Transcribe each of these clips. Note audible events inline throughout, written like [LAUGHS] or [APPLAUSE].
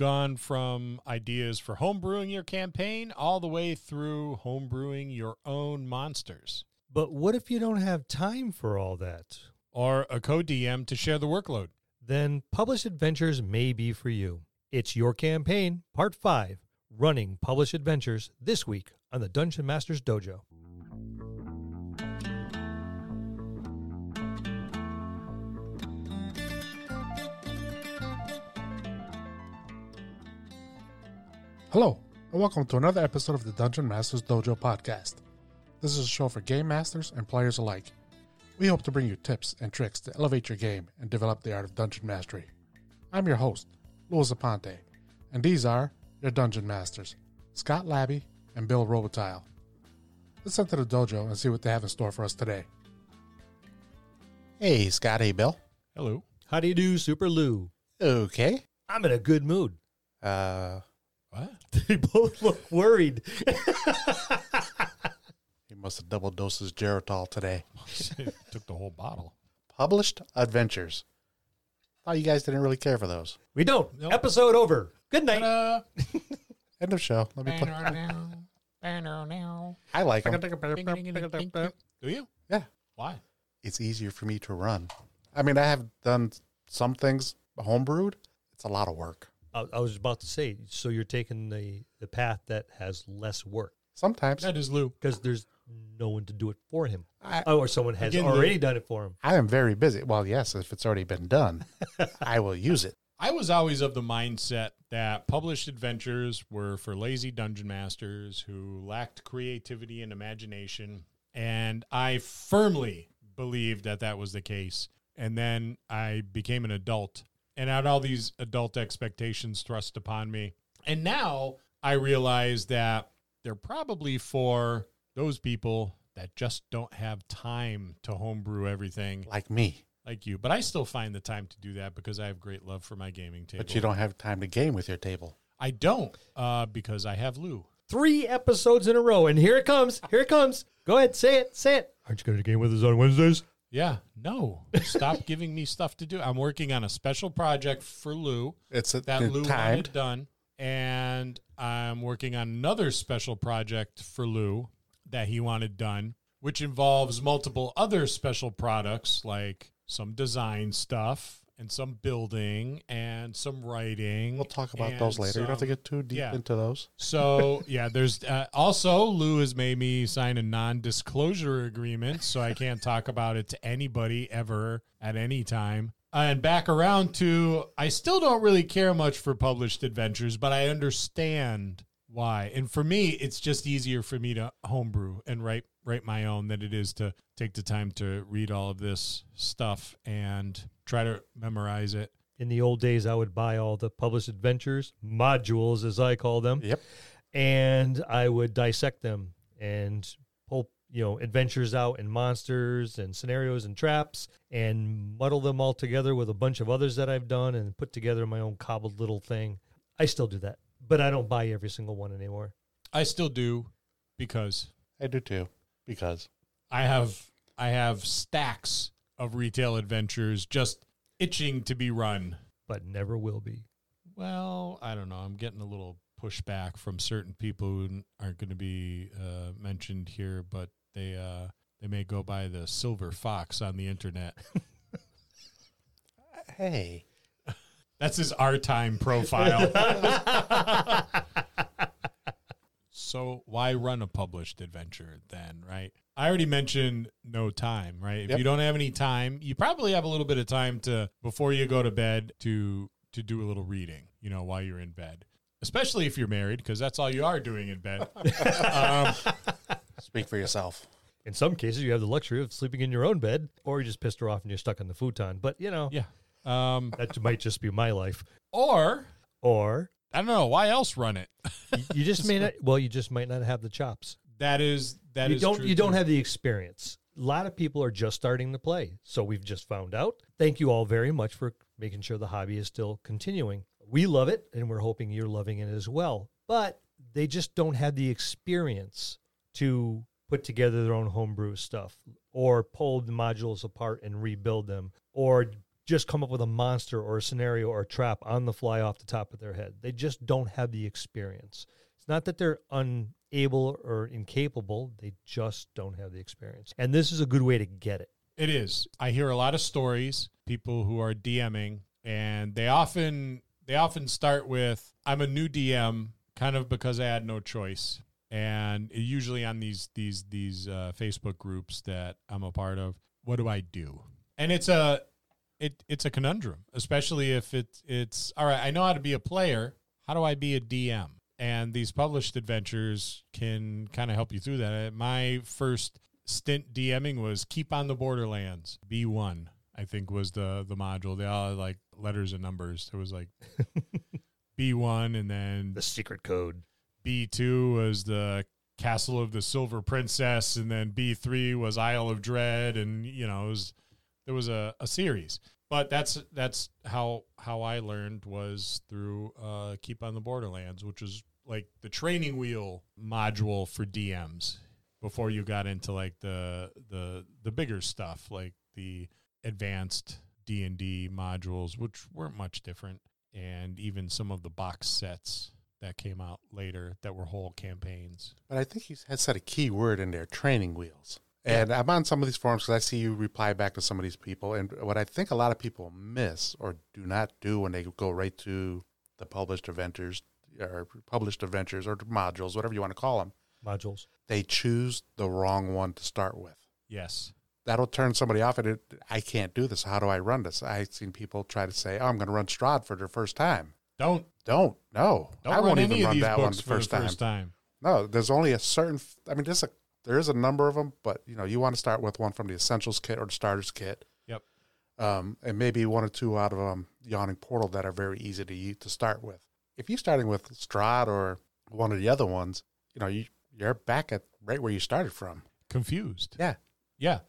gone from ideas for homebrewing your campaign all the way through homebrewing your own monsters But what if you don't have time for all that? or a co DM to share the workload. Then Published Adventures may be for you. It's your campaign, part five, running Published Adventures this week on the Dungeon Masters Dojo. Hello, and welcome to another episode of the Dungeon Masters Dojo podcast. This is a show for game masters and players alike. We hope to bring you tips and tricks to elevate your game and develop the art of dungeon mastery. I'm your host, Louis Aponte, and these are your dungeon masters, Scott Labby and Bill Robotile. Let's enter the dojo and see what they have in store for us today. Hey, Scott. Hey, Bill. Hello. How do you do, Super Lou? Okay. I'm in a good mood. Uh, What? [LAUGHS] They both look worried. [LAUGHS] he must have double dosed his Geritol today. [LAUGHS] Took the whole bottle. Published Adventures. Thought you guys didn't really care for those. We don't. Nope. Episode over. Good night. End of show. Let me play. I like them. Do you? Yeah. Why? It's easier for me to run. I mean, I have done some things homebrewed. It's a lot of work. I, I was about to say, so you're taking the, the path that has less work Sometimes That is Lou. because there's no one to do it for him. I, Oh, or someone has Again, already Lou. done it for him. I am very busy. Well, yes, if it's already been done, [LAUGHS] I will use it. I was always of the mindset that published adventures were for lazy dungeon masters who lacked creativity and imagination. And I firmly believed that that was the case. And then I became an adult and had all these adult expectations thrust upon me. And now I realize that they're probably for those people that just don't have time to homebrew everything Like me. like you. But I still find the time to do that because I have great love for my gaming table. But you don't have time to game with your table. I don't uh, because I have Lou. Three episodes in a row, and here it comes. Here it comes. Go ahead, say it. Say it. Aren't you going to game with us on Wednesdays? Yeah, no, stop [LAUGHS] giving me stuff to do. I'm working on a special project for Lou It's a, that Lou timed. wanted done, and I'm working on another special project for Lou that he wanted done, which involves multiple other special products like some design stuff and some building and some writing. We'll talk about those later. you don't have to get too deep yeah. into those. So [LAUGHS] yeah, there's uh, also Lou has made me sign a non-disclosure agreement, so I can't talk about it to anybody ever at any time. And back around to, I still don't really care much for published adventures, but I understand why. And for me, it's just easier for me to homebrew and write write my own than it is to take the time to read all of this stuff and try to memorize it. In the old days, I would buy all the published adventures, modules as I call them, Yep. and I would dissect them and pull, you know, adventures out and monsters and scenarios and traps and muddle them all together with a bunch of others that I've done and put together my own cobbled little thing. I still do that, but I don't buy every single one anymore. I still do because I do too. Because I have I have stacks of retail adventures just itching to be run. But never will be. Well, I don't know. I'm getting a little pushback from certain people who aren't going to be uh, mentioned here, but they uh, they may go by the silver fox on the internet. [LAUGHS] hey, That's his R time profile. [LAUGHS] [LAUGHS] so why run a published adventure then, right? I already mentioned no time, right? If Yep. you don't have any time, you probably have a little bit of time to before you go to bed to to do a little reading, you know, while you're in bed. Especially if you're married, because that's all you are doing in bed. [LAUGHS] um, speak for yourself. In some cases, you have the luxury of sleeping in your own bed, or you just pissed her off and you're stuck on the futon. But you know, yeah. Um, that might just be my life. or Or I don't know why else run it. [LAUGHS] you, just may not. Well, you just might not have the chops. that is that you is don't. true You don't have the experience. A lot of people are just starting to play, so we've just found out. Thank you all very much for making sure the hobby is still continuing. We love it, and we're hoping you're loving it as well. But they just don't have the experience to put together their own homebrew stuff, or pull the modules apart and rebuild them, or just come up with a monster or a scenario or a trap on the fly off the top of their head. They just don't have the experience. It's not that they're unable or incapable, they just don't have the experience. And this is a good way to get it. It is. I hear a lot of stories, people who are DMing, and they often they often start with I'm a new DM kind of because I had no choice. And usually on these these these uh, Facebook groups that I'm a part of, what do I do? And it's a it it's a conundrum, especially if it's it's all right, I know how to be a player, how do I be a DM? And these published adventures can kind of help you through that. Uh, my first stint DMing was Keep on the Borderlands, B1, I think was the the module. They all had like letters and numbers. It was like [LAUGHS] B1 and then The secret code. B2 was the Castle of the Silver Princess and then B3 was Isle of Dread and you know, it was there was a, a series. But that's that's how how I learned was through uh, Keep on the Borderlands, which was like the training wheel module for DMs before you got into like the the the bigger stuff like the advanced D&D modules which weren't much different and even some of the box sets that came out later that were whole campaigns. But I think he has said a key word in there: training wheels. And I'm on some of these forums because I see you reply back to some of these people. And what I think a lot of people miss or do not do when they go right to the published adventures or published adventures or modules, whatever you want to call them, Modules. they choose the wrong one to start with. Yes. That'll turn somebody off. And it, I can't do this. How do I run this? I've seen people try to say, "Oh, I'm going to run Strahd for their first time." Don't Don't. No, don't I won't even run these that one books the for first the time. first time. No, there's only a certain. I mean, there's a there is a number of them, but you know, you want to start with one from the essentials kit or the starters kit. Yep. Um, and maybe one or two out of um, yawning portal that are very easy to use, to start with. If you're starting with Strahd or one of the other ones, you know, you you're back at right where you started from. Confused. Yeah. Yeah.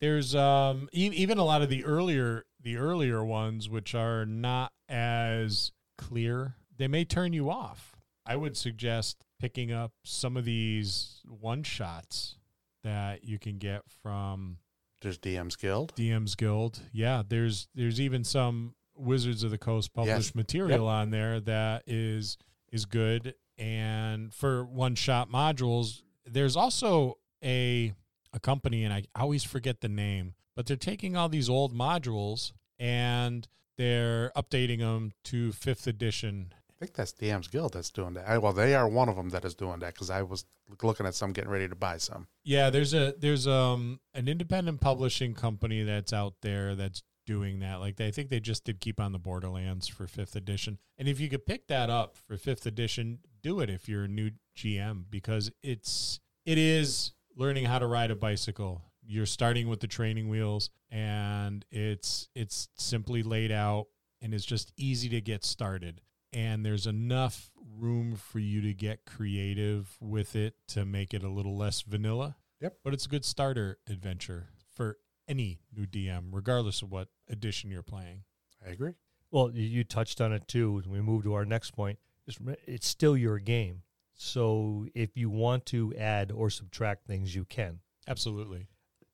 There's um e- even a lot of the earlier the earlier ones which are not as clear. They may turn you off. I would suggest picking up some of these one shots that you can get from There's DM's Guild. DM's Guild. Yeah, there's there's even some Wizards of the Coast published material on there that is is good. And for one shot modules, there's also a a company, and I always forget the name, but they're taking all these old modules and they're updating them to fifth edition. I think that's DM's Guild that's doing that. I, well, they are one of them that is doing that because I was looking at some, getting ready to buy some. Yeah, there's a there's um an independent publishing company that's out there that's doing that. Like they I think they just did Keep on the Borderlands for fifth edition. And if you could pick that up for fifth edition, do it if you're a new GM because it's it is learning how to ride a bicycle. You're starting with the training wheels and it's it's simply laid out and it's just easy to get started. And there's enough room for you to get creative with it to make it a little less vanilla. Yep. But it's a good starter adventure for any new DM, regardless of what edition you're playing. I agree. Well, you, you touched on it too. When we move to our next point, it's, it's still your game. So if you want to add or subtract things, you can. Absolutely.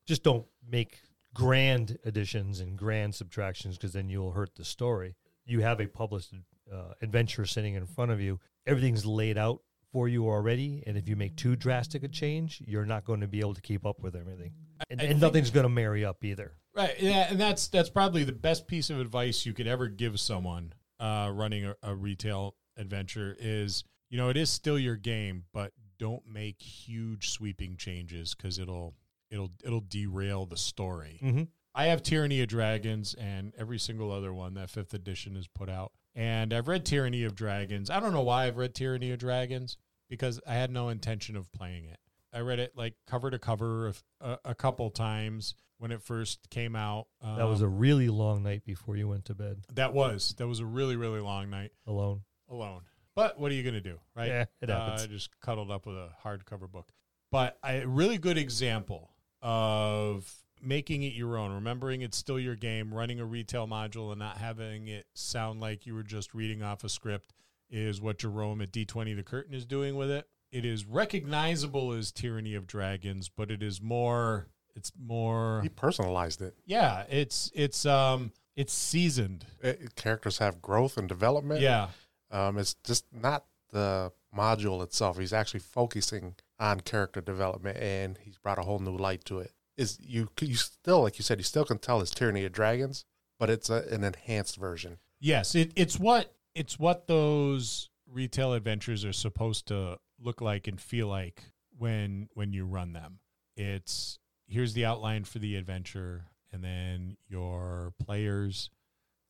Just don't make grand additions and grand subtractions because then you'll hurt the story. You have a published uh, adventure sitting in front of you. Everything's laid out for you already, and if you make too drastic a change, you're not going to be able to keep up with everything, and, and nothing's going to marry up either. Right. Yeah, and that's that's probably the best piece of advice you could ever give someone uh, running a, a retail adventure is, you know, it is still your game, but don't make huge sweeping changes because it'll it'll it'll derail the story. Mm-hmm. I have Tyranny of Dragons and every single other one that fifth edition has put out. And I've read Tyranny of Dragons. I don't know why I've read Tyranny of Dragons because I had no intention of playing it. I read it like cover to cover a, a, couple times when it first came out. That was a Um, really long night before you went to bed that was that was a really really long night alone. alone. But what are you going to do, right? Yeah, it Uh, happens. I just cuddled up with a hardcover book. But a really good example of making it your own, remembering it's still your game, running a retail module and not having it sound like you were just reading off a script is what Jerome at D20 to Curtain is doing with it. It is recognizable as Tyranny of Dragons, but it is more it's more He personalized it. yeah, it's it's um It's seasoned. It- characters have growth and development. Yeah. Um, it's just not the module itself. He's actually focusing on character development, and he's brought a whole new light to it. Is you you still like you said you still can tell it's Tyranny of Dragons, but it's a, an enhanced version. Yes, it, it's what it's what those retail adventures are supposed to look like and feel like when when you run them. It's here's the outline for the adventure, and then your players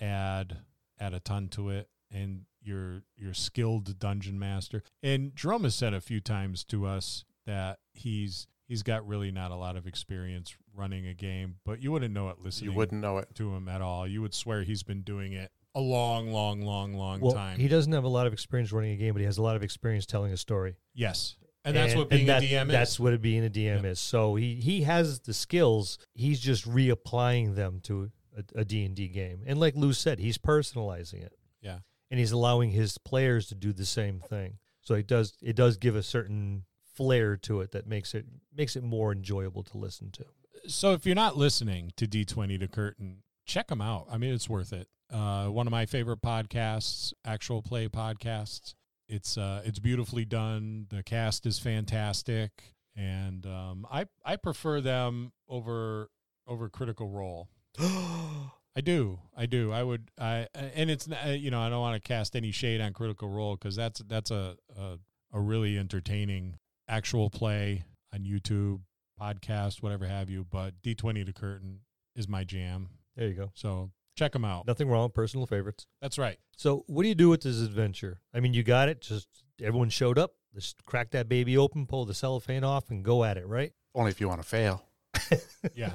add add a ton to it, and your your skilled dungeon master. And Jerome has said a few times to us that he's he's got really not a lot of experience running a game, but you wouldn't know it listening You wouldn't know it. to him at all. You would swear he's been doing it a long, long, long, long Well, time. he doesn't have a lot of experience running a game, but he has a lot of experience telling a story. yes, and that's what being that- a DM is. That's what it being a DM Yep. is. So he he has the skills. He's just reapplying them to a, a D&D game. And like Lou said, he's personalizing it. Yeah. And he's allowing his players to do the same thing. So it does it does give a certain flair to it that makes it makes it more enjoyable to listen to. So if you're not listening to D20 to Curtain, check them out. I mean, it's worth it. Uh, one of my favorite podcasts, actual play podcasts. It's uh, it's beautifully done. The cast is fantastic, and um, I I prefer them over over Critical Role. [GASPS] I do. I do. I would. I and it's uh, you know I don't want to cast any shade on Critical Role because that's that's a, a a really entertaining actual play on YouTube podcast, whatever have you. But D twenty to curtain is my jam. There you go. So check them out. Nothing wrong with personal favorites. That's right. So what do you do with this adventure? I mean, you got it. Just everyone showed up. Just crack that baby open, pull the cellophane off, and go at it. Right? Only if you want to fail. [LAUGHS] Yeah.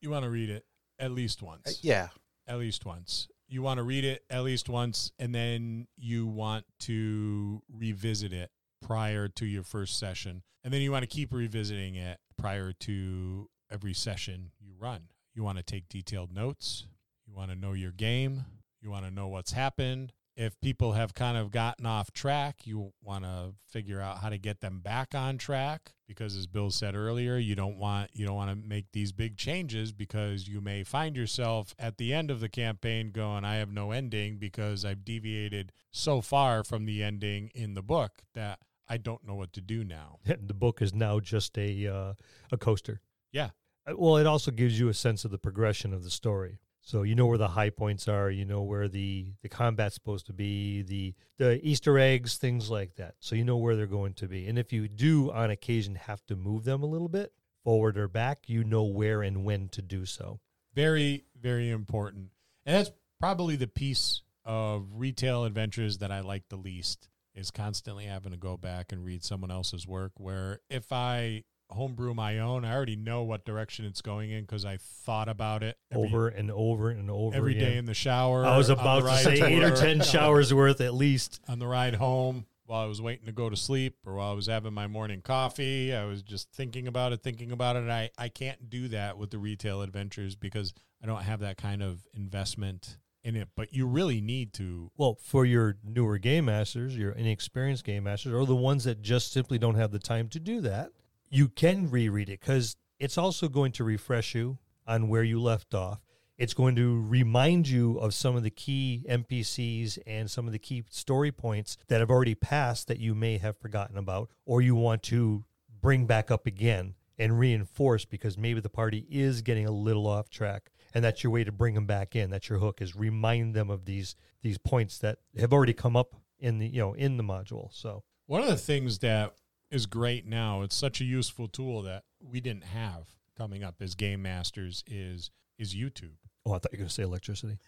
you want to read it at least Uh, once. yeah, At least once. You want to read it at least once, and then you want to revisit it prior to your first session. And then you want to keep revisiting it prior to every session you run. You want to take detailed notes. You want to know your game. You want to know what's happened. If people have kind of gotten off track, you want to figure out how to get them back on track because as Bill said earlier, you don't want you don't want to make these big changes because you may find yourself at the end of the campaign going, I have no ending because I've deviated so far from the ending in the book that I don't know what to do now. [LAUGHS] the book is now just a uh, a coaster. Yeah. Uh, Well, it also gives you a sense of the progression of the story. So you know where the high points are, you know where the the combat's supposed to be, the the Easter eggs, things like that. So you know where they're going to be. And if you do on occasion have to move them a little bit forward or back, you know where and when to do so. Very, very important. And that's probably the piece of retail adventures that I like the least is constantly having to go back and read someone else's work. Where if I homebrew my own, I already know what direction it's going in because I thought about it every, over and over and over every again. day in the shower. I was about to say eight or ten showers worth at least. on the ride home while I was waiting to go to sleep or while I was having my morning coffee. I was just thinking about it, thinking about it. I, I can't do that with the retail adventures because I don't have that kind of investment in it. But you really need to. Well, for your newer game masters, your inexperienced game masters, or the ones that just simply don't have the time to do that, you can reread it because it's also going to refresh you on where you left off. It's going to remind you of some of the key NPCs and some of the key story points that have already passed that you may have forgotten about, or you want to bring back up again and reinforce because maybe the party is getting a little off track and that's your way to bring them back in that's your hook is remind them of these these points that have already come up in the you know in the module so One of the things that is great now, it's such a useful tool that we didn't have coming up as game masters is is YouTube. oh i thought you were going to say electricity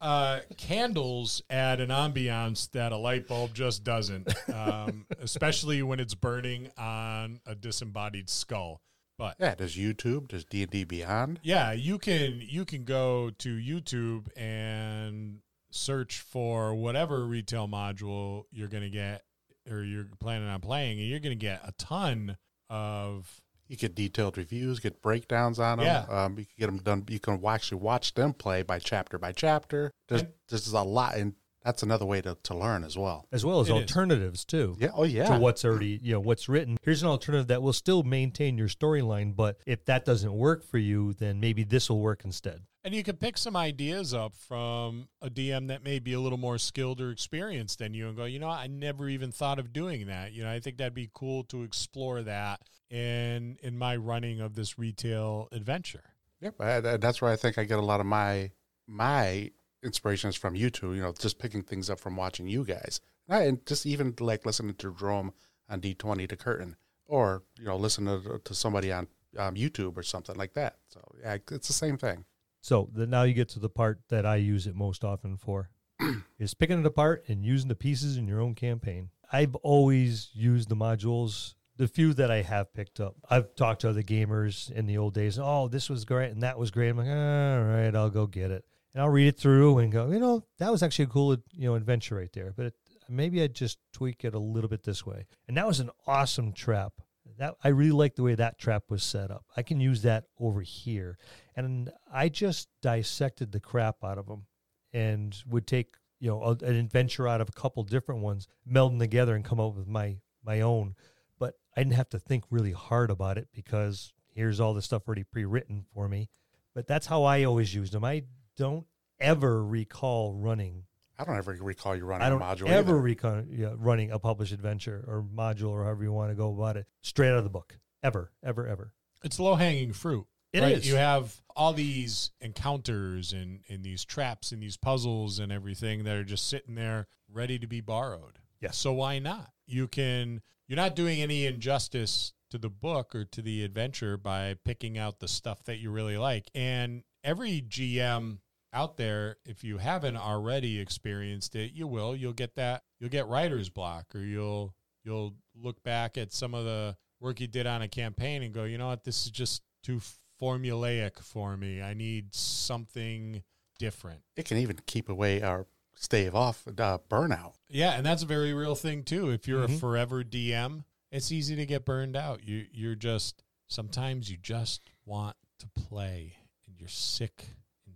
uh, candles add an ambiance that a light bulb just doesn't, um, [LAUGHS] especially when it's burning on a disembodied skull. But yeah. Does YouTube? Does D and D Beyond? yeah, you can you can go to YouTube and search for whatever retail module you're going to get or you're planning on playing, and you're going to get a ton of You get detailed reviews, get breakdowns on them. Yeah. Um, you can get them done. You can actually watch them play by chapter by chapter. There's And- there's a lot, and that's another way to, to learn as well. as well as It is. alternatives too. Yeah. Oh yeah. To what's already, you know, what's written. Here's an alternative that will still maintain your storyline, but if that doesn't work for you, then maybe this will work instead. And you can pick some ideas up from a DM that may be a little more skilled or experienced than you and go, you know, I never even thought of doing that. You know, I think that'd be cool to explore that in in my running of this retail adventure. Yep, I, I- that's where I think I get a lot of my my inspirations from you two. You know, just picking things up from watching you guys, and, I, and just even like listening to Jerome on D twenty to Curtain, or you know, listen to, to somebody on um, YouTube or something like that. So yeah, it's the same thing. So the, now you get to the part that I use it most often for [CLEARS THROAT] is picking it apart and using the pieces in your own campaign. I've always used the modules, the few that I have picked up. I've talked to other gamers in the old days. Oh, this was great and that was great. I'm like, all right, I'll go get it. And I'll read it through and go, you know, that was actually a cool, you know, adventure right there. But it, maybe I'd just tweak it a little bit this way. And that was an awesome trap. That I really like the way that trap was set up. I can use that over here and I just dissected the crap out of them and would take you know a- an adventure out of a couple different ones, meld them together, and come up with my my own. But I didn't have to think really hard about it because here's all the stuff already pre-written for me. But that's how I always used them. I don't ever recall running. I don't ever recall you running I don't a module ever either. recall yeah, running a published adventure or module or however you want to go about it straight out of the book. Ever, ever, ever. It's low hanging fruit. It right? is. You have all these encounters and, and these traps and these puzzles and everything that are just sitting there ready to be borrowed. Yes. So why not? You can you're not doing any injustice to the book or to the adventure by picking out the stuff that you really like. And every GM out there, if you haven't already experienced it, you will. You'll get that you'll get writer's block or you'll you'll look back at some of the work you did on a campaign and go, you know what, this is just too formulaic for me. I need something different. It can even keep away or stave off uh, burnout. Yeah, and that's a very real thing too. If you're a Mhm. forever DM, it's easy to get burned out. You you're just sometimes you just want to play and you're sick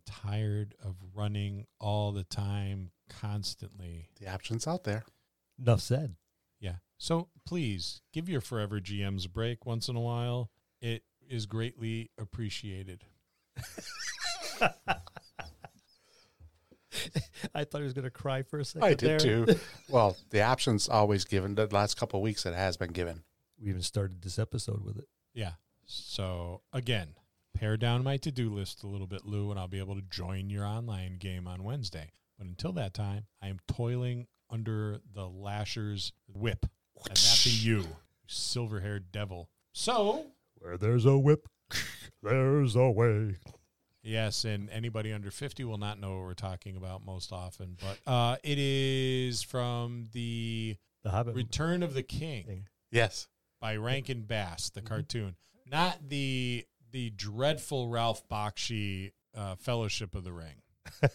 tired of running all the time constantly. The options out there. Enough said. Yeah. So please give your forever GMs a break once in a while. It is greatly appreciated. [LAUGHS] I thought he was going to cry for a second. I did there. too. [LAUGHS] well, the options always given. The last couple of weeks, it has been given. We even started this episode with it. Yeah. So again, pare down my to-do list a little bit, Lou, and I'll be able to join your online game on Wednesday. But until that time, I am toiling under the lasher's whip. And that be you, you silver-haired devil. So Where there's a whip, [LAUGHS] there's a way. Yes, and anybody under 50 will not know what we're talking about most often, but uh, it is from the The Hobbit. Return of the King Thing. Yes. by Rankin Bass, the Mhm. cartoon, not the the dreadful Ralph Bakshi uh, Fellowship of the Ring, [LAUGHS]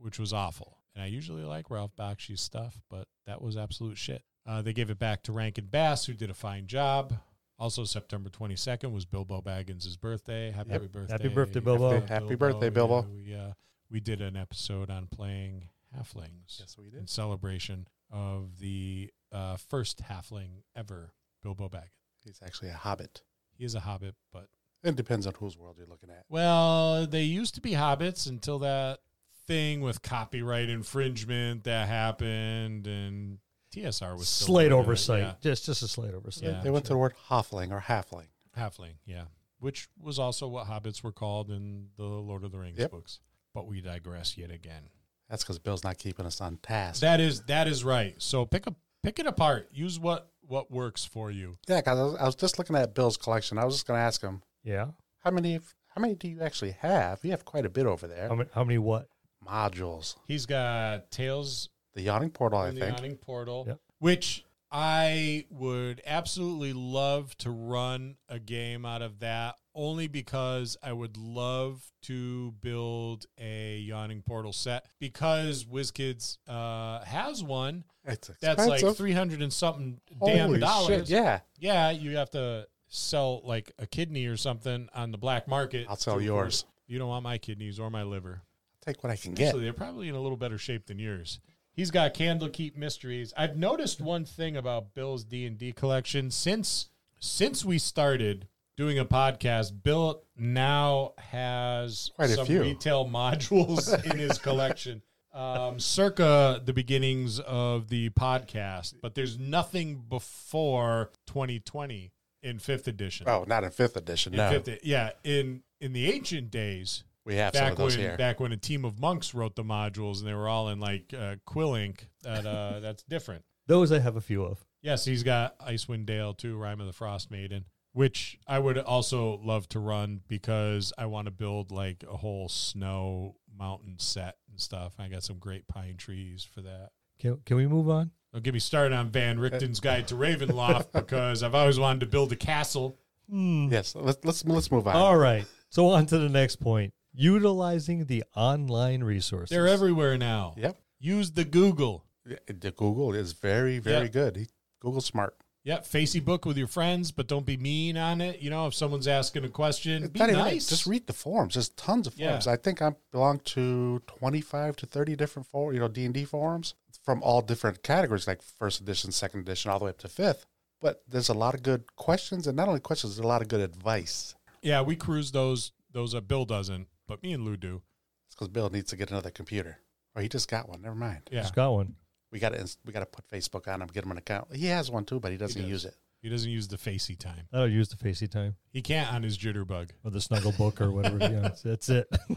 which was awful. And I usually like Ralph Bakshi's stuff, but that was absolute shit. Uh, they gave it back to Rankin Bass, who did a fine job. Also, September 22nd was Bilbo Baggins' birthday. Happy Yep. birthday. Happy birthday, Bilbo. Happy- happy birthday, Bilbo. Yeah, we, uh, we did an episode on playing halflings Yes, we in celebration of the uh, first halfling ever, Bilbo Baggins. He's actually a hobbit. He is a hobbit, but It depends on whose world you're looking at. well, they used to be hobbits until that thing with copyright infringement that happened, and TSR was still Slate doing oversight. yeah. Just just a slate oversight. Yeah. They went to the word hoffling or halfling. halfling, yeah, which was also what hobbits were called in the Lord of the Rings Yep. books. But we digress yet again. That's because Bill's not keeping us on task. That is that is right. So pick a pick it apart. Use what what works for you. yeah, because I, I was just looking at Bill's collection. I was just going to ask him Yeah. how many. How many do you actually have? You have quite a bit over there. How many, how many what? Modules. He's got Tales. The Yawning Portal, I in the think. Yawning Portal, Yep. which I would absolutely love to run a game out of that. Only because I would love to build a Yawning Portal set because WizKids uh, has one It's that's expensive. like three hundred and something damn dollars. shit, yeah. yeah, you have to sell like a kidney or something on the black market. I'll sell yours. You don't want my kidneys or my liver. I'll take what I can get. Actually, they're probably in a little better shape than yours. He's got Candlekeep Mysteries. I've noticed one thing about Bill's D and D collection since since we started doing a podcast. Bill now has Quite a few. retail [LAUGHS] modules in his collection, um, circa the beginnings of the podcast. But there's nothing before 2020 in fifth edition. Oh, not in fifth edition. in no, fifth, yeah, in in the ancient days, we have some back of those when here. back when a team of monks wrote the modules and they were all in like uh, quill ink that uh [LAUGHS] that's different Those I have a few of. yes he's got icewind dale too rime of the frost maiden which i would also love to run because i want to build like a whole snow mountain set and stuff i got some great pine trees for that Can can we move on? Don't get me started on van richten's guide to ravenloft [LAUGHS] because i've always wanted to build a castle hmm. yes, let's let's let's move on. All right. So on to the next point. Utilizing the online resources. they're everywhere now Yep, use the google the Google is very very Yeah. good. He, Google's smart. Yeah, Facebook with your friends, but don't be mean on it. You know, if someone's asking a question, It's be not even nice. Just read the forums. There's tons of Yeah. forums. I think I belong to 25 to 30 different for you know D and D forums from all different categories, like first edition, second edition, all the way up to fifth. But there's a lot of good questions, and not only questions, there's a lot of good advice. yeah, we cruise those. Those uh, Bill doesn't, but me and Lou do. It's because Bill needs to get another computer, or he just got one. Never mind. Yeah, Just got one. We got to we got to put Facebook on him, get him an account. He has one too, but he doesn't does. use it. he doesn't use the facey time. I don't use the Facey time He can't on his jitterbug. or the Snuggle Book or whatever. yeah, that's- that's it. [LAUGHS]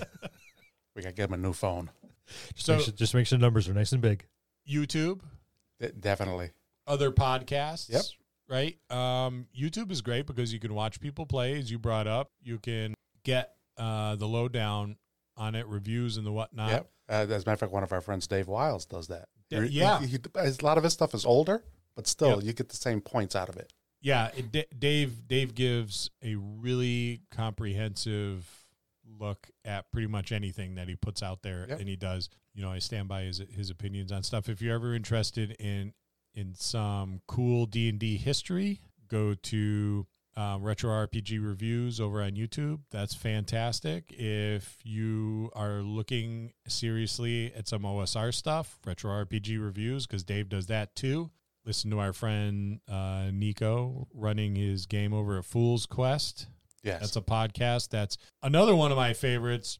We got to get him a new phone. Just, So make sure, just make sure the numbers are nice and big. YouTube, De- definitely. other podcasts. Yep. Right. Um, YouTube is great because you can watch people play, as you brought up. You can get uh, the lowdown on it, reviews and the whatnot. Yep. Uh, as a matter of fact, one of our friends, Dave Wiles, does that. Yeah, He- yeah. he- he- a lot of his stuff is older, but still, Yep. you get the same points out of it. Yeah, it, D- Dave Dave gives a really comprehensive look at pretty much anything that he puts out there, Yep. and he does. You know, I stand by his his opinions on stuff. If you're ever interested in in some cool D and D history, go to um, Retro RPG Reviews over on YouTube. That's fantastic. If you are looking seriously at some OSR stuff, Retro RPG Reviews, because Dave does that too listen to our friend uh, Nico running his game over at Fool's Quest. Yes. That's a podcast. That's another one of my favorites.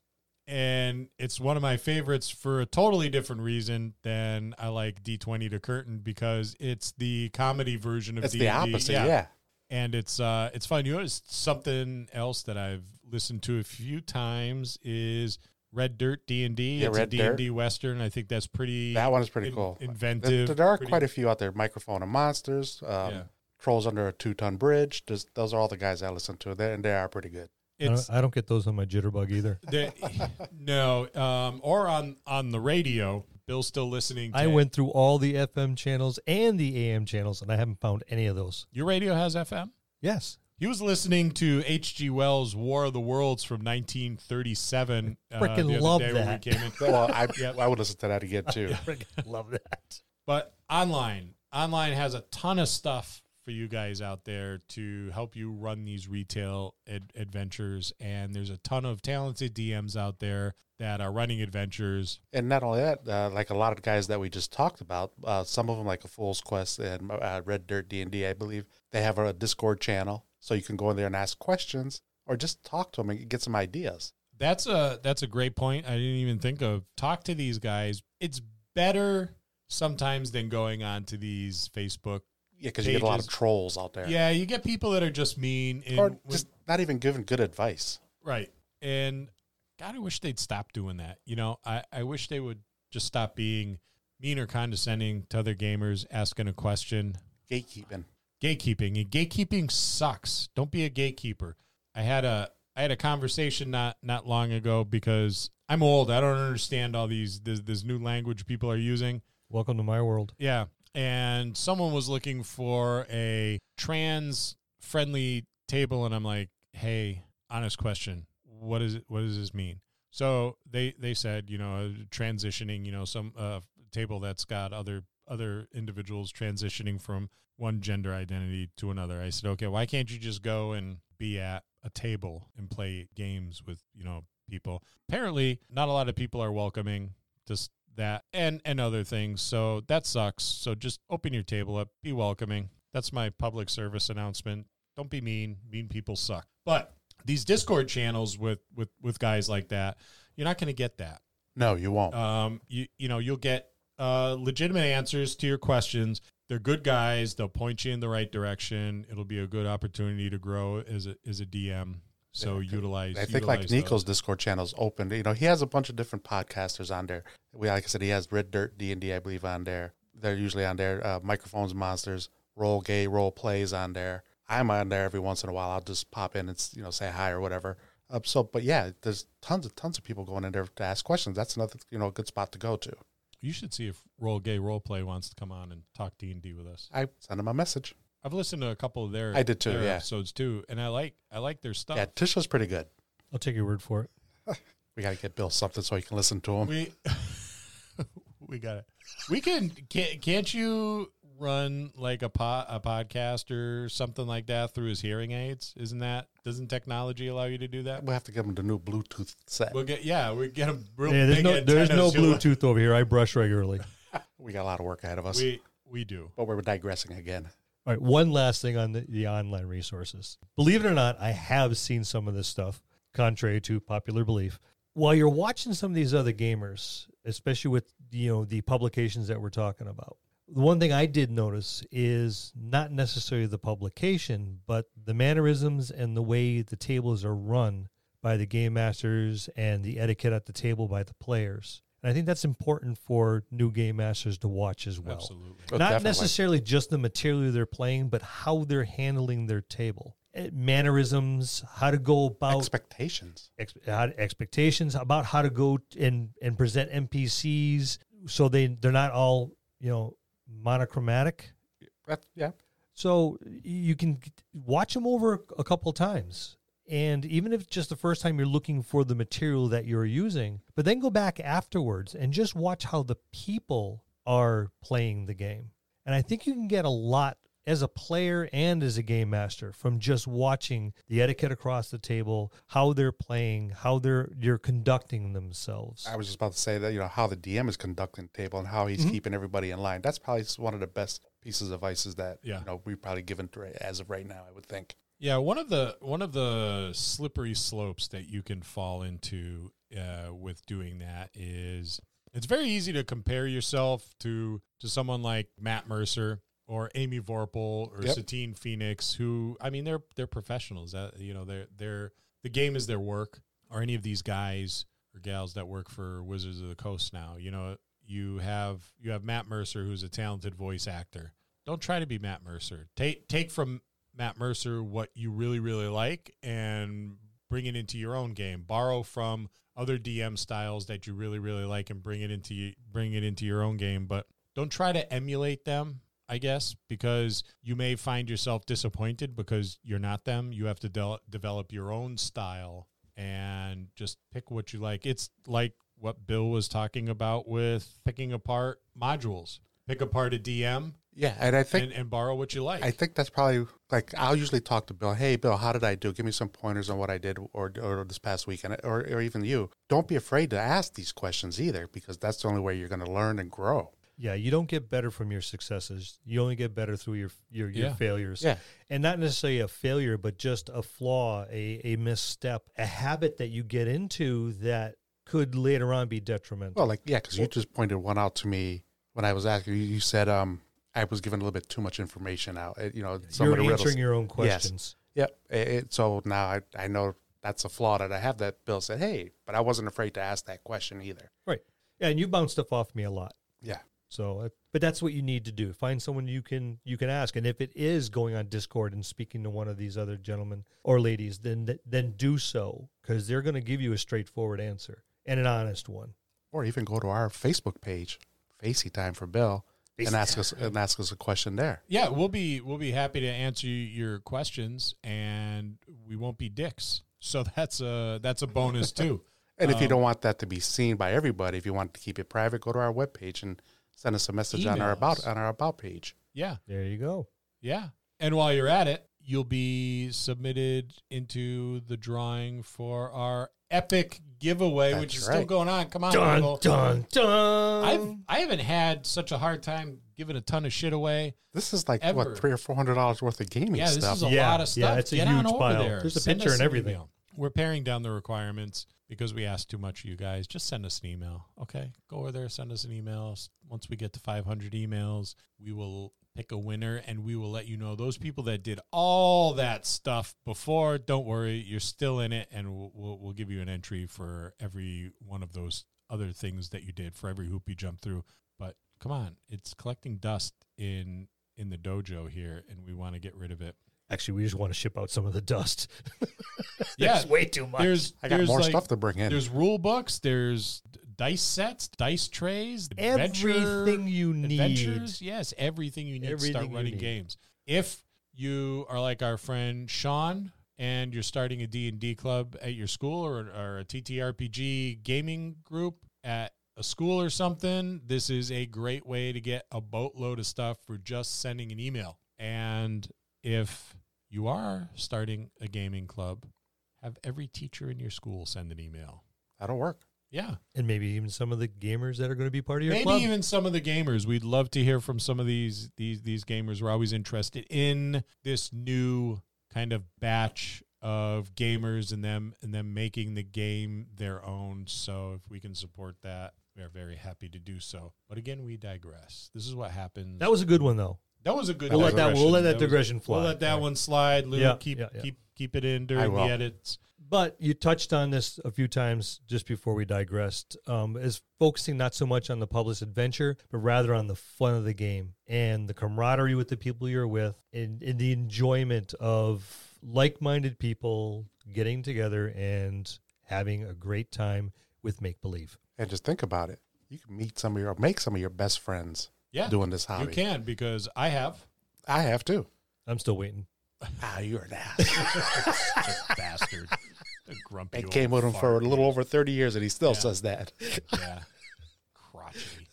And it's one of my favorites for a totally different reason than I like D20 to Curtain because it's the comedy version of it's D&D. the opposite. Yeah. And it's uh it's fun. You notice something else that I've listened to a few times is Red Dirt D&D. Yeah, it's Red a Dirt. D&D western. I think that's pretty That one is pretty in- cool. inventive. There, there are pretty- quite a few out there. Microphone and Monsters, um, Yeah. Trolls Under a Two Ton Bridge. Those are all the guys I listen to. They, and they are pretty good. I don't, I don't get those on my Jitterbug either. [LAUGHS] the, no, um, or on on the radio. Bill's still listening. To, I went through all the FM channels and the AM channels, and I haven't found any of those. Your radio has FM. Yes. He was listening to H.G. Wells' War of the Worlds from 1937. uh, Frickin' the love day that. we. Well, I, [LAUGHS] Yep. I would listen to that again too. [LAUGHS] Love that. But online, online has a ton of stuff for you guys out there to help you run these retail ad- adventures. And there's a ton of talented DMs out there that are running adventures. And not only that, uh, like a lot of guys that we just talked about, uh, some of them like a Fool's Quest and uh, Red Dirt D and D, I believe they have a Discord channel, so you can go in there and ask questions or just talk to them and get some ideas. That's a that's a great point. I didn't even think of. Talk to these guys. It's better sometimes than going on to these Facebook. Yeah, because you get a lot of trolls out there, Yeah, you get people that are just mean and or when- just not even giving good advice. right. And God, I wish they'd stop doing that. You know, I, I wish they would just stop being mean or condescending to other gamers, asking a question. Gatekeeping. gatekeeping and gatekeeping sucks don't be a gatekeeper i had a i had a conversation not not long ago because i'm old i don't understand all these this, this new language people are using Welcome to my world. yeah and someone was looking for a trans friendly table and i'm like hey honest question what is it what does this mean so they they said you know transitioning you know some uh, table that's got other other individuals transitioning from one gender identity to another i said okay why can't you just go and be at a table and play games with you know people. Apparently, not a lot of people are welcoming just that and and other things. So that sucks. So just open your table up, be welcoming. That's my public service announcement. Don't be mean. Mean people suck. But these Discord channels with with with guys like that, you're not going to get that. No, you won't. Um, you you know you'll get uh, legitimate answers to your questions. They're good guys. They'll point you in the right direction. It'll be a good opportunity to grow as a as a DM. So Yeah, utilize. I think like Nico's those. Discord channel's open. You know, he has a bunch of different podcasters on there. We, like I said, he has Red Dirt D and D, I believe, on there. They're usually on there. Uh, Microphones, monsters, role gay, role plays on there. I'm on there every once in a while. I'll just pop in and you know say hi or whatever. Uh, so, but yeah, there's tons of tons of people going in there to ask questions. That's another you know good spot to go to. You should see if Roll Gay Roleplay wants to come on and talk D and D with us. I send him a message. I've listened to a couple of their I did too, their yeah. episodes too, and I like I like their stuff. Yeah, Tisha's pretty good. I'll take your word for it. [LAUGHS] We got to get Bill something so he can listen to him. We [LAUGHS] we got it. We can can't, can't you run like a po- a podcast or something like that through his hearing aids? Isn't that doesn't technology allow you to do that? We'll have to give him the new Bluetooth set. We'll get yeah, we get him real Yeah, there's big no there's no antennas who- Bluetooth over here. I brush regularly. [LAUGHS] We got a lot of work ahead of us. We we do. but we're digressing again. All right, one last thing on the, the online resources. Believe it or not, I have seen some of this stuff, contrary to popular belief. While you're watching some of these other gamers, especially with you know the publications that we're talking about, the one thing I did notice is not necessarily the publication, but the mannerisms and the way the tables are run by the game masters and the etiquette at the table by the players. And I think that's important for new game masters to watch as well Absolutely. But not definitely. necessarily just the material they're playing, but how they're handling their table, Eh, mannerisms, how to go about expectations. ex- how to- expectations, about how to go t- and and present NPCs so they they're not all you know monochromatic. Yeah, So you can g- watch them over a couple times. And even if it's just the first time you're looking for the material that you're using, but then go back afterwards and just watch how the people are playing the game. And I think you can get a lot as a player and as a game master from just watching the etiquette across the table, how they're playing, how they're you're conducting themselves. I was just about to say that you know how the DM is conducting the table and how he's Mhm. keeping everybody in line. That's probably one of the best pieces of advice that Yeah. you know we've probably given to, as of right now. I would think. Yeah, one of the one of the slippery slopes that you can fall into uh, with doing that is it's very easy to compare yourself to to someone like Matt Mercer or Amy Vorpahl or Yep. Satine Phoenix, who I mean they're they're professionals. That you know they're they're the game is their work. Or any of these guys or gals that work for Wizards of the Coast now, you know you have you have Matt Mercer, who's a talented voice actor. Don't try to be Matt Mercer. Take take from Matt Mercer what you really really like and bring it into your own game. Borrow from other DM styles that you really really like and bring it into bring it into your own game, but don't try to emulate them, I guess, because you may find yourself disappointed because you're not them. You have to de- develop your own style and just pick what you like. It's like what Bill was talking about with picking apart modules. Pick apart a DM Yeah, and I think and, and borrow what you like. I think that's probably like I'll usually talk to Bill. Hey, Bill, how did I do? Give me some pointers on what I did, or or this past weekend, or or even you. Don't be afraid to ask these questions either, because that's the only way you're going to learn and grow. Yeah, you don't get better from your successes. You only get better through your your, your Yeah. failures. Yeah. And not necessarily a failure, but just a flaw, a, a misstep, a habit that you get into that could later on be detrimental. Well, like yeah, because you just pointed one out to me when I was asking you. You said um I was given a little bit too much information out. It- you know, some You're of the answering riddles. your own questions. Yes. Yep. It, it- so now I I know that's a flaw that I have. That Bill said, hey, but I wasn't afraid to ask that question either. Right. Yeah, and you bounce stuff off me a lot. Yeah. So, uh, but that's what you need to do. Find someone you can you can ask, and if it is going on Discord and speaking to one of these other gentlemen or ladies, then then do so because they're going to give you a straightforward answer and an honest one. Or even go to our Facebook page, Facey Time for Bill, and ask us and ask us a question there. Yeah, we'll be we'll be happy to answer your questions, and we won't be dicks. So [LAUGHS] that's a that's a bonus too. [LAUGHS] And if you Um, don't want that to be seen by everybody, if you want to keep it private, go to our webpage and send us a message on our about on our about page. Yeah, There you go. yeah. And while you're at it, you'll be submitted into the drawing for our epic giveaway, That's which is still going on. Come on, Dun people. dun dun. I've I haven't had such a hard time giving a ton of shit away. This is like Ever. what three or four hundred dollars worth of gaming stuff. Yeah, this is a Yeah, lot of stuff. yeah, it's a Get on huge over pile. there. There's a Send picture and everything. email. We're paring down the requirements because we asked too much of you guys. Just send us an email, okay? Go over there, send us an email. Once we get to 500 emails, we will pick a winner and we will let you know. Those people that did all that stuff before, don't worry, you're still in it, and we'll, we'll, we'll give you an entry for every one of those other things that you did for every hoop you jumped through. But come on, it's collecting dust in in the dojo here, and we want to get rid of it. Actually, we just want to ship out some of the dust. [LAUGHS] Yeah, There's way too much. There's I got there's more like, stuff to bring in. There's rule books. There's d- dice sets, dice trays, adventure- everything you need. adventures. Yes, everything you need to start running need. games. If you are like our friend Sean and you're starting a D&D club at your school or, or a TTRPG gaming group at a school or something, this is a great way to get a boatload of stuff for just sending an email. And if you are starting a gaming club, have every teacher in your school send an email. That'll work. Yeah. and maybe even some of the gamers that are going to be part of your Maybe club. even some of the gamers. We'd love to hear from some of these these these gamers. We're always interested in this new kind of batch of gamers and them and them making the game their own. So if we can support that, we're very happy to do so. But again, we digress. This is what happens. that was a good one though. That was a good. We'll let that we'll let that was- digression fly. We'll let that one slide. Lou, Yeah, keep yeah, yeah. keep keep it in during the edits. But you touched on this a few times just before we digressed, um, is focusing not so much on the published adventure, but rather on the fun of the game and the camaraderie with the people you're with and, and the enjoyment of like minded people getting together and having a great time with make believe. And just think about it. You can meet some of your, make some of your best friends Yeah, doing this how you hobby. can because I have. I have too. I'm still waiting. Ah, you're an ass. [LAUGHS] A bastard. A grumpy. I came with him for a little over 30 years and he still Yeah. says that. Yeah. [LAUGHS] Crotchety.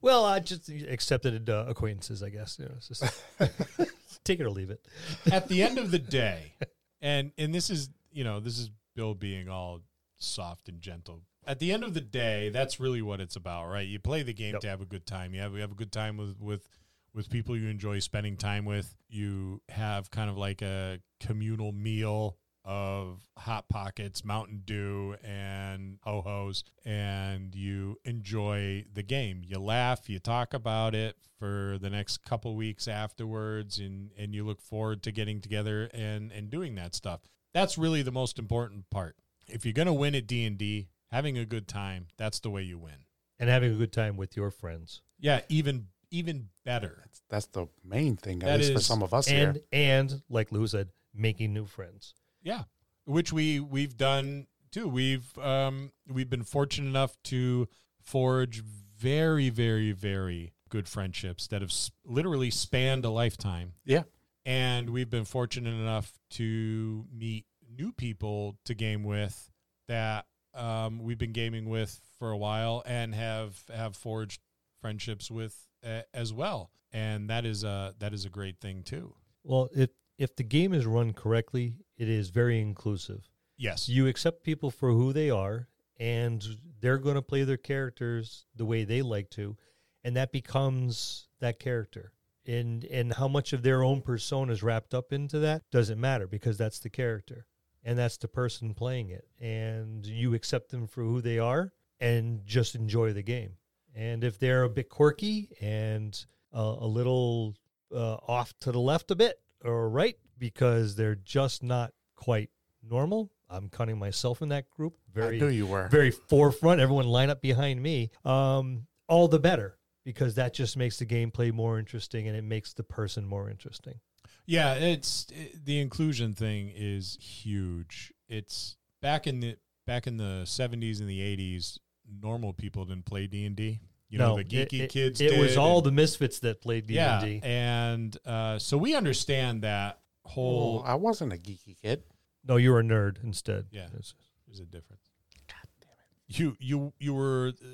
Well, I just accepted uh, acquaintances, I guess. You know, just [LAUGHS] take it or leave it. At the end of the day, and and this is you know this is Bill being all soft and gentle. At the end of the day, that's really what it's about, right? You play the game Yep. to have a good time. You have you have a good time with with with people you enjoy spending time with. You have kind of like a communal meal of hot pockets, Mountain Dew, and ho hos, and you enjoy the game. You laugh, you talk about it for the next couple weeks afterwards, and and you look forward to getting together and and doing that stuff. That's really the most important part. If you're gonna win at D and D, having a good time, that's the way you win. And having a good time with your friends. Yeah, even even better. That's, that's the main thing, at That least for some of us And here. and like Lou said, making new friends. Yeah, which we we've done too. We've um we've been fortunate enough to forge very very very good friendships that have s- literally spanned a lifetime. Yeah. And we've been fortunate enough to meet new people to game with that um, we've been gaming with for a while and have have forged friendships with uh, as well. And that is a that is a great thing too. Well, if if the game is run correctly, it is very inclusive. Yes. You accept people for who they are, and they're going to play their characters the way they like to, and that becomes that character. And and how much of their own persona is wrapped up into that doesn't matter because that's the character, and that's the person playing it, and you accept them for who they are, and just enjoy the game. And if they're a bit quirky and uh, a little uh, off to the left a bit or right because they're just not quite normal. I'm counting myself in that group. I Very, knew you were. very forefront. Everyone line up behind me. Um, all the better because that just makes the gameplay more interesting and it makes the person more interesting. Yeah, it's it, the inclusion thing is huge. It's back in the back in the 70s and the 80s, normal people didn't play D&D. You know, No, the geeky it, it- kids It, was did, all and- the misfits that played D&D. and uh, so we understand that whole Oh, I wasn't a geeky kid. No, you were a nerd instead. Yeah. It's- There's a difference. God damn it. You you you were uh,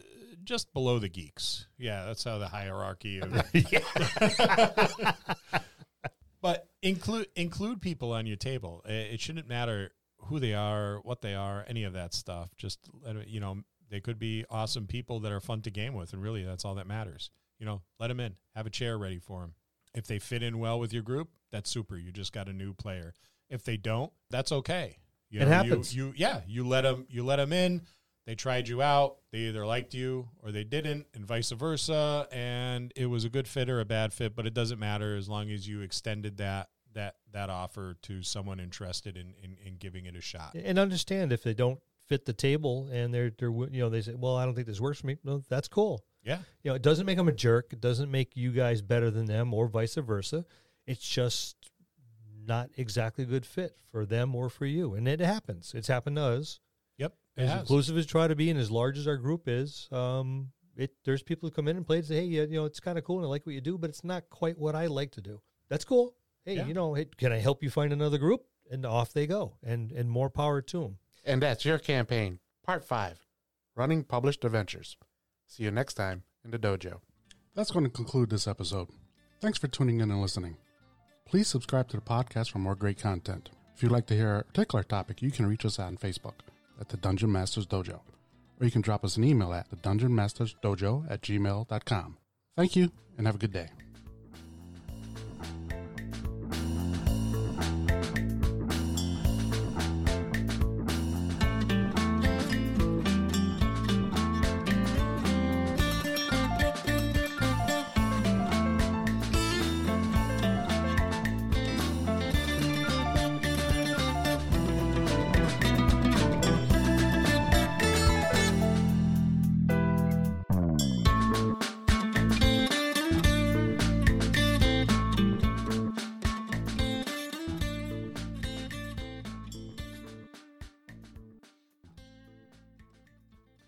just below the geeks. Yeah, that's how the hierarchy of [LAUGHS] [LAUGHS] But include include people on your table. Uh, It shouldn't matter who they are, what they are, any of that stuff. Just let it- you know, they could be awesome people that are fun to game with, and really, that's all that matters. You know, let them in. Have a chair ready for them. If they fit in well with your group, that's super. You just got a new player. If they don't, that's okay. You It know, you- happens. You, yeah, you let them. You let them in. They tried you out. They either liked you or they didn't, and vice versa. And it was a good fit or a bad fit, but it doesn't matter as long as you extended that that that offer to someone interested in in, in giving it a shot. and understand if they don't fit the table and they're they're you know they say well I don't think this works for me no that's cool Yeah, you know it doesn't make them a jerk it doesn't make you guys better than them or vice versa it's just not exactly a good fit for them or for you and it happens it's happened to us as has. inclusive as try to be and as large as our group is um it there's people who come in and play and say hey yeah, you know it's kind of cool and I like what you do but it's not quite what I like to do that's cool hey Yeah. you know hey, can I help you find another group and off they go and and more power to them And that's your campaign, part five running published adventures. See you next time in the dojo. That's going to conclude this episode. Thanks for tuning in and listening. Please subscribe to the podcast for more great content. If you'd like to hear a particular topic, you can reach us on Facebook at the Dungeon Masters Dojo, or you can drop us an email at the Dungeon Masters Dojo at gmail.com. Thank you and have a good day.